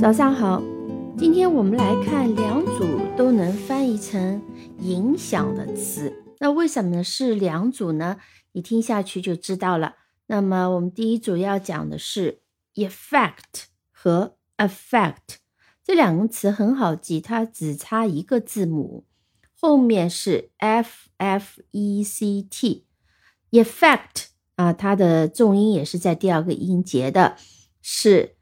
早上好，今天我们来看两组都能翻译成影响的词。那为什么？是两组呢？你听下去就知道了。那么我们第一组要讲的是 effect 和 affect 这两个词很好记，它只差一个字母，后面是 f f e c t。effect 啊，它的重音也是在第二个音节的，是。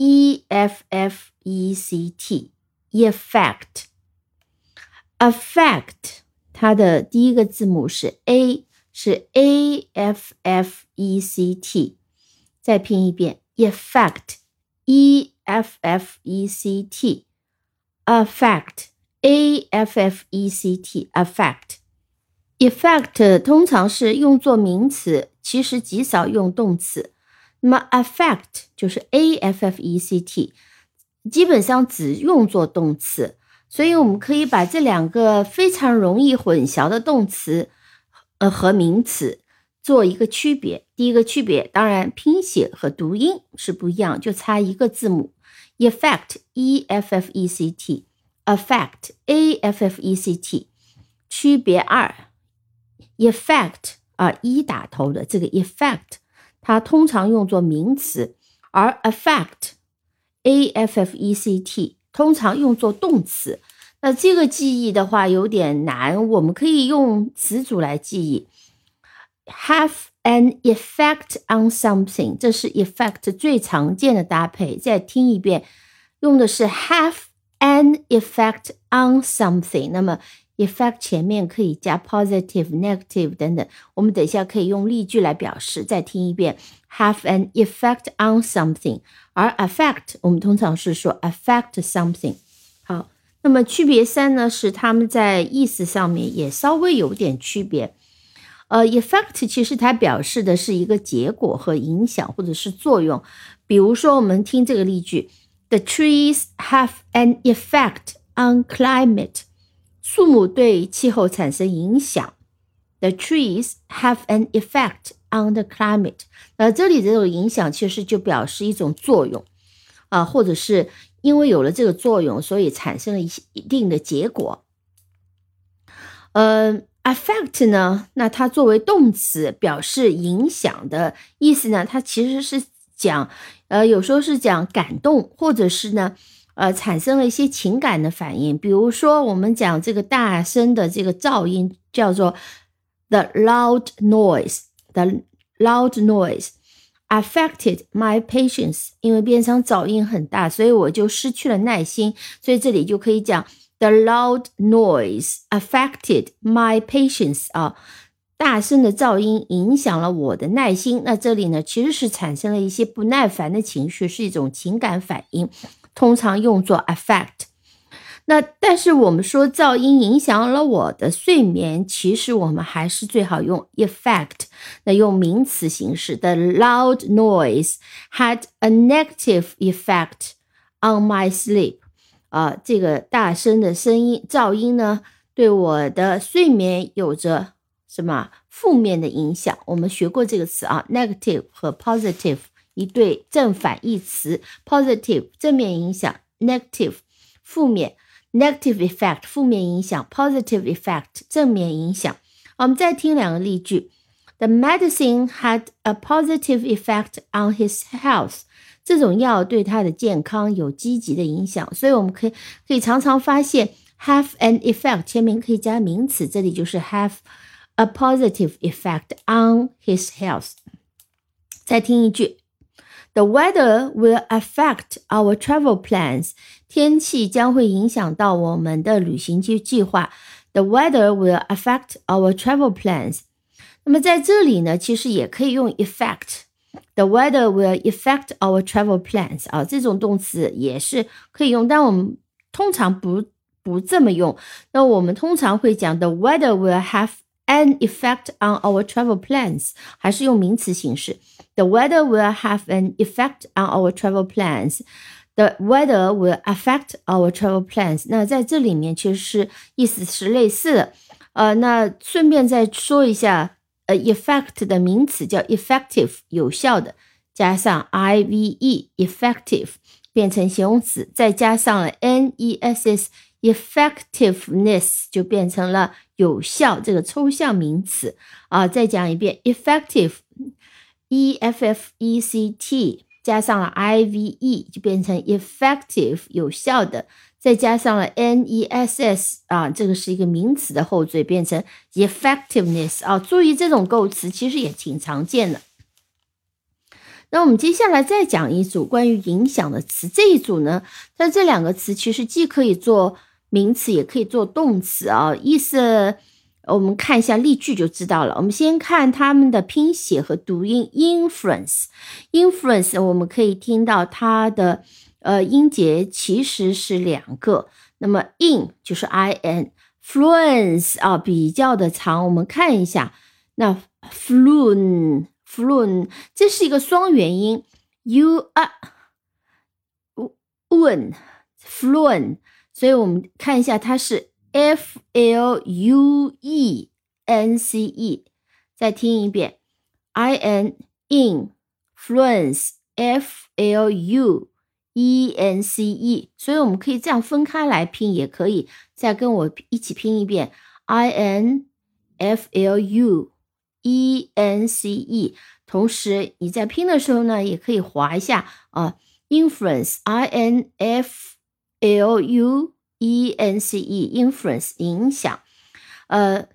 e f f e c t，effect，affect，它的第一个字母是 a，是 a f f e c t，再拼一遍，effect，e f f e c t，affect，a f f e c t，affect，effect 通常是用作名词，其实极少用动词。 那么，affect 就是 a f f e c t，基本上只用作动词，所以我们可以把这两个非常容易混淆的动词，呃和名词做一个区别。第一个区别，当然拼写和读音是不一样，就差一个字母，effect e f f e c t，affect a f f e c t。区别二，effect 啊一打头的这个 effect。它通常用作名词，而 affect，a f f e c t，通常用作动词。那这个记忆的话有点难，我们可以用词组来记忆。have an effect on something，这是 effect 最常见的搭配。再听一遍，用的是 have an effect on something。那么 effect 前面可以加 positive、negative 等等，我们等一下可以用例句来表示。再听一遍，have an effect on something，而 affect 我们通常是说 affect something。好，那么区别三呢，是他们在意思上面也稍微有点区别。呃，effect 其实它表示的是一个结果和影响或者是作用。比如说，我们听这个例句：The trees have an effect on climate。树木对气候产生影响。The trees have an effect on the climate。那这里这种影响其实就表示一种作用啊，或者是因为有了这个作用，所以产生了一些一定的结果。呃，affect 呢，那它作为动词表示影响的意思呢，它其实是讲呃，有时候是讲感动，或者是呢。呃，产生了一些情感的反应，比如说我们讲这个大声的这个噪音叫做 the loud noise，the loud noise affected my patience，因为边上噪音很大，所以我就失去了耐心，所以这里就可以讲 the loud noise affected my patience 啊，大声的噪音影响了我的耐心。那这里呢，其实是产生了一些不耐烦的情绪，是一种情感反应。通常用作 affect，那但是我们说噪音影响了我的睡眠，其实我们还是最好用 effect。那用名词形式，the loud noise had a negative effect on my sleep。啊，这个大声的声音噪音呢，对我的睡眠有着什么负面的影响？我们学过这个词啊，negative 和 positive。一对正反义词：positive 正面影响，negative 负面；negative effect 负面影响，positive effect 正面影响。我们再听两个例句：The medicine had a positive effect on his health。这种药对他的健康有积极的影响。所以我们可以可以常常发现，have an effect 前面可以加名词，这里就是 have a positive effect on his health。再听一句。The weather will affect our travel plans. 天气将会影响到我们的旅行计计划。The weather will affect our travel plans. 那么在这里呢，其实也可以用 effect. The weather will affect our travel plans. 啊，这种动词也是可以用，但我们通常不不这么用。那我们通常会讲 the weather will have an effect on our travel plans，还是用名词形式。The weather will have an effect on our travel plans. The weather will affect our travel plans. 那在这里面其实是意思是类似的。呃，那顺便再说一下，呃，effect 的名词叫 effective，有效的，加上 i v e，effective。 变成形容词，再加上了 n e s s effectiveness 就变成了 有效这个抽象名词啊。再讲一遍，effective e f f e c t 加上了 i v e 就变成 effective 有效的，再加上了 n e s s 啊，这个是一个名词的后缀，变成 effectiveness 啊。注意这种构词其实也挺常见的。那我们接下来再讲一组关于影响的词。这一组呢，它这两个词其实既可以做名词，也可以做动词啊。意思我们看一下例句就知道了。我们先看它们的拼写和读音。influence，influence，我们可以听到它的呃音节其实是两个。那么 in 就是 i n，fluence 啊比较的长。我们看一下，那 fluent。fluent，这是一个双元音，u a un fluent，所以我们看一下，它是 f l u e n c e，再听一遍，i n influence f l u e n c e，所以我们可以这样分开来拼，也可以再跟我一起拼一遍，i n f l u。e n c e，同时你在拼的时候呢，也可以划一下啊，influence i n f l u e n c e，influence 影响，呃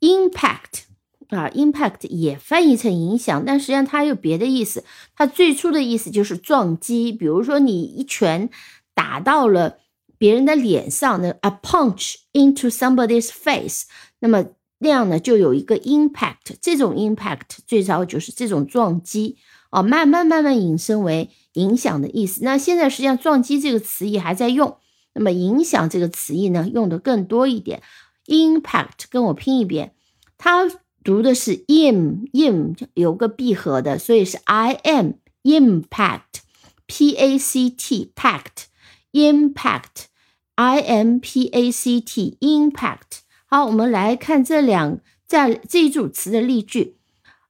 ，impact 啊，impact 也翻译成影响，但实际上它有别的意思，它最初的意思就是撞击，比如说你一拳打到了别人的脸上，那 a punch into somebody's face，那么。那样呢，就有一个 impact，这种 impact 最早就是这种撞击哦，慢慢慢慢引申为影响的意思。那现在实际上撞击这个词义还在用，那么影响这个词义呢，用的更多一点。impact 跟我拼一遍，它读的是 im，im 有个闭合的，所以是 i m impact，p a c t pact，impact，i m p a c t impact。好，我们来看这两在这一组词的例句。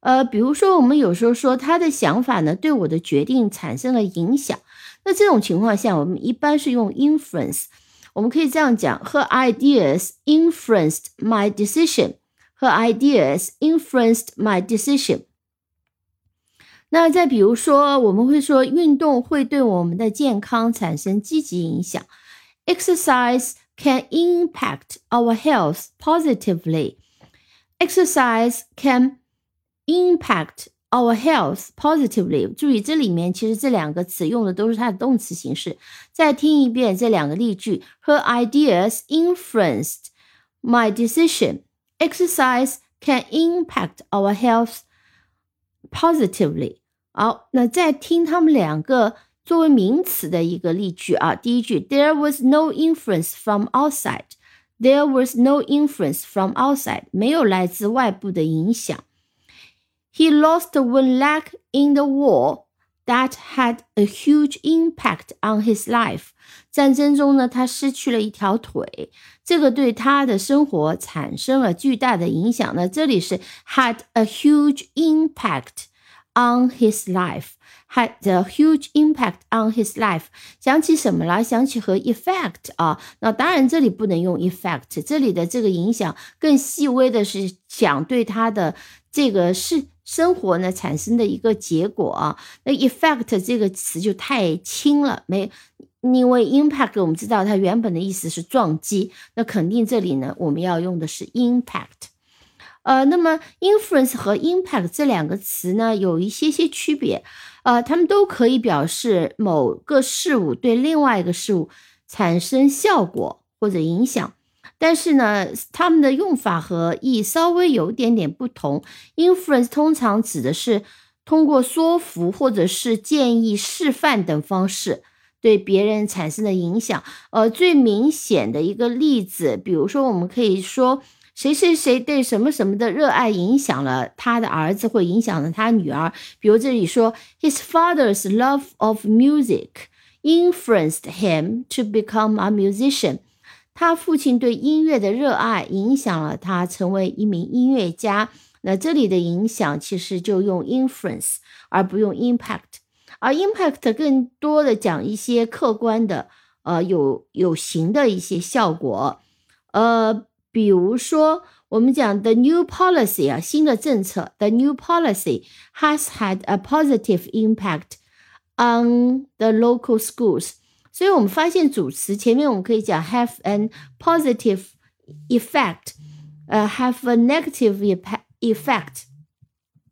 呃，比如说，我们有时候说他的想法呢，对我的决定产生了影响。那这种情况下，我们一般是用 influence。我们可以这样讲：Her ideas influenced my decision. Her ideas influenced my decision. 那再比如说，我们会说运动会对我们的健康产生积极影响。Exercise. can impact our health positively. Exercise can impact our health positively。注意，这里面其实这两个词用的都是它的动词形式。再听一遍这两个例句：Her ideas influenced my decision. Exercise can impact our health positively。好，那再听他们两个作为名词的一个例句啊，第一句，There was no influence from outside. There was no influence from outside，没有来自外部的影响。 He lost one leg in the war that had a huge impact on his life。战争中呢，他失去了一条腿，这个对他的生活产生了巨大的影响。那这里是 had a huge impact on his life。Had a huge impact on his life。想起什么了？想起和 effect 啊。那当然这里不能用 effect，这里的这个影响更细微的是想对他的这个是生活呢产生的一个结果啊。那 effect 这个词就太轻了，没因为 impact 我们知道它原本的意思是撞击，那肯定这里呢我们要用的是 impact。呃，那么 influence 和 impact 这两个词呢有一些些区别。呃，它们都可以表示某个事物对另外一个事物产生效果或者影响，但是呢，它们的用法和意义稍微有一点点不同。Influence 通常指的是通过说服或者是建议、示范等方式对别人产生的影响。呃，最明显的一个例子，比如说，我们可以说。谁谁谁对什么什么的热爱影响了他的儿子，或影响了他女儿。比如这里说，His father's love of music influenced him to become a musician。他父亲对音乐的热爱影响了他成为一名音乐家。那这里的影响其实就用 influence 而不用 impact。而 impact 更多的讲一些客观的，呃，有有形的一些效果，呃，比如说我们讲的 new policy 啊，新的政策，the new policy has had a positive impact on the local schools。所以我们发现主词前面我们可以讲 have an positive effect，呃，have a negative effect。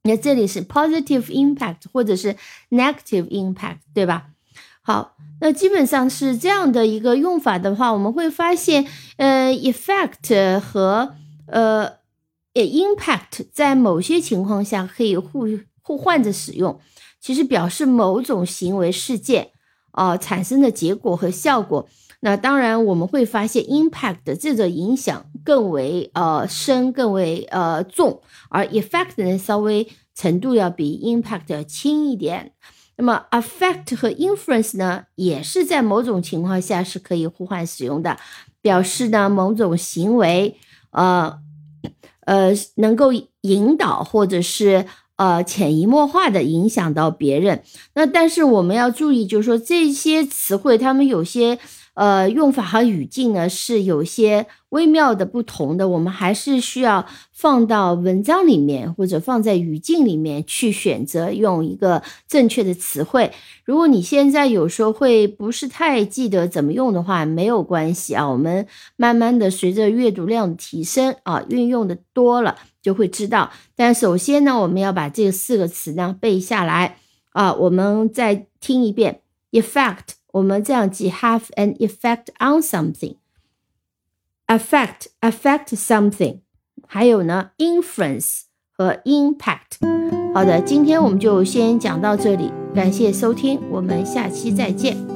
那这里是 positive impact 或者是 negative impact，对吧？ 好，那基本上是这样的一个用法的话，我们会发现，呃，effect 和呃，impact 在某些情况下可以互互换着使用，其实表示某种行为事件啊产生的结果和效果。那当然我们会发现 impact 这个影响更为呃深，更为呃重，而 effect 呢稍微程度要比 impact 要轻一点。那么 affect 和 influence 呢，也是在某种情况下是可以互换使用的，表示呢某种行为呃呃能够引导或者是呃潜移默化的影响到别人。那但是我们要注意，就是说这些词汇它们有些。呃，用法和语境呢是有些微妙的不同的，我们还是需要放到文章里面或者放在语境里面去选择用一个正确的词汇。如果你现在有时候会不是太记得怎么用的话，没有关系啊，我们慢慢的随着阅读量的提升啊，运用的多了就会知道。但首先呢，我们要把这四个词呢背下来啊，我们再听一遍，effect。我们这样记：have an effect on something，affect affect something，还有呢，influence 和 impact。好的，今天我们就先讲到这里，感谢收听，我们下期再见。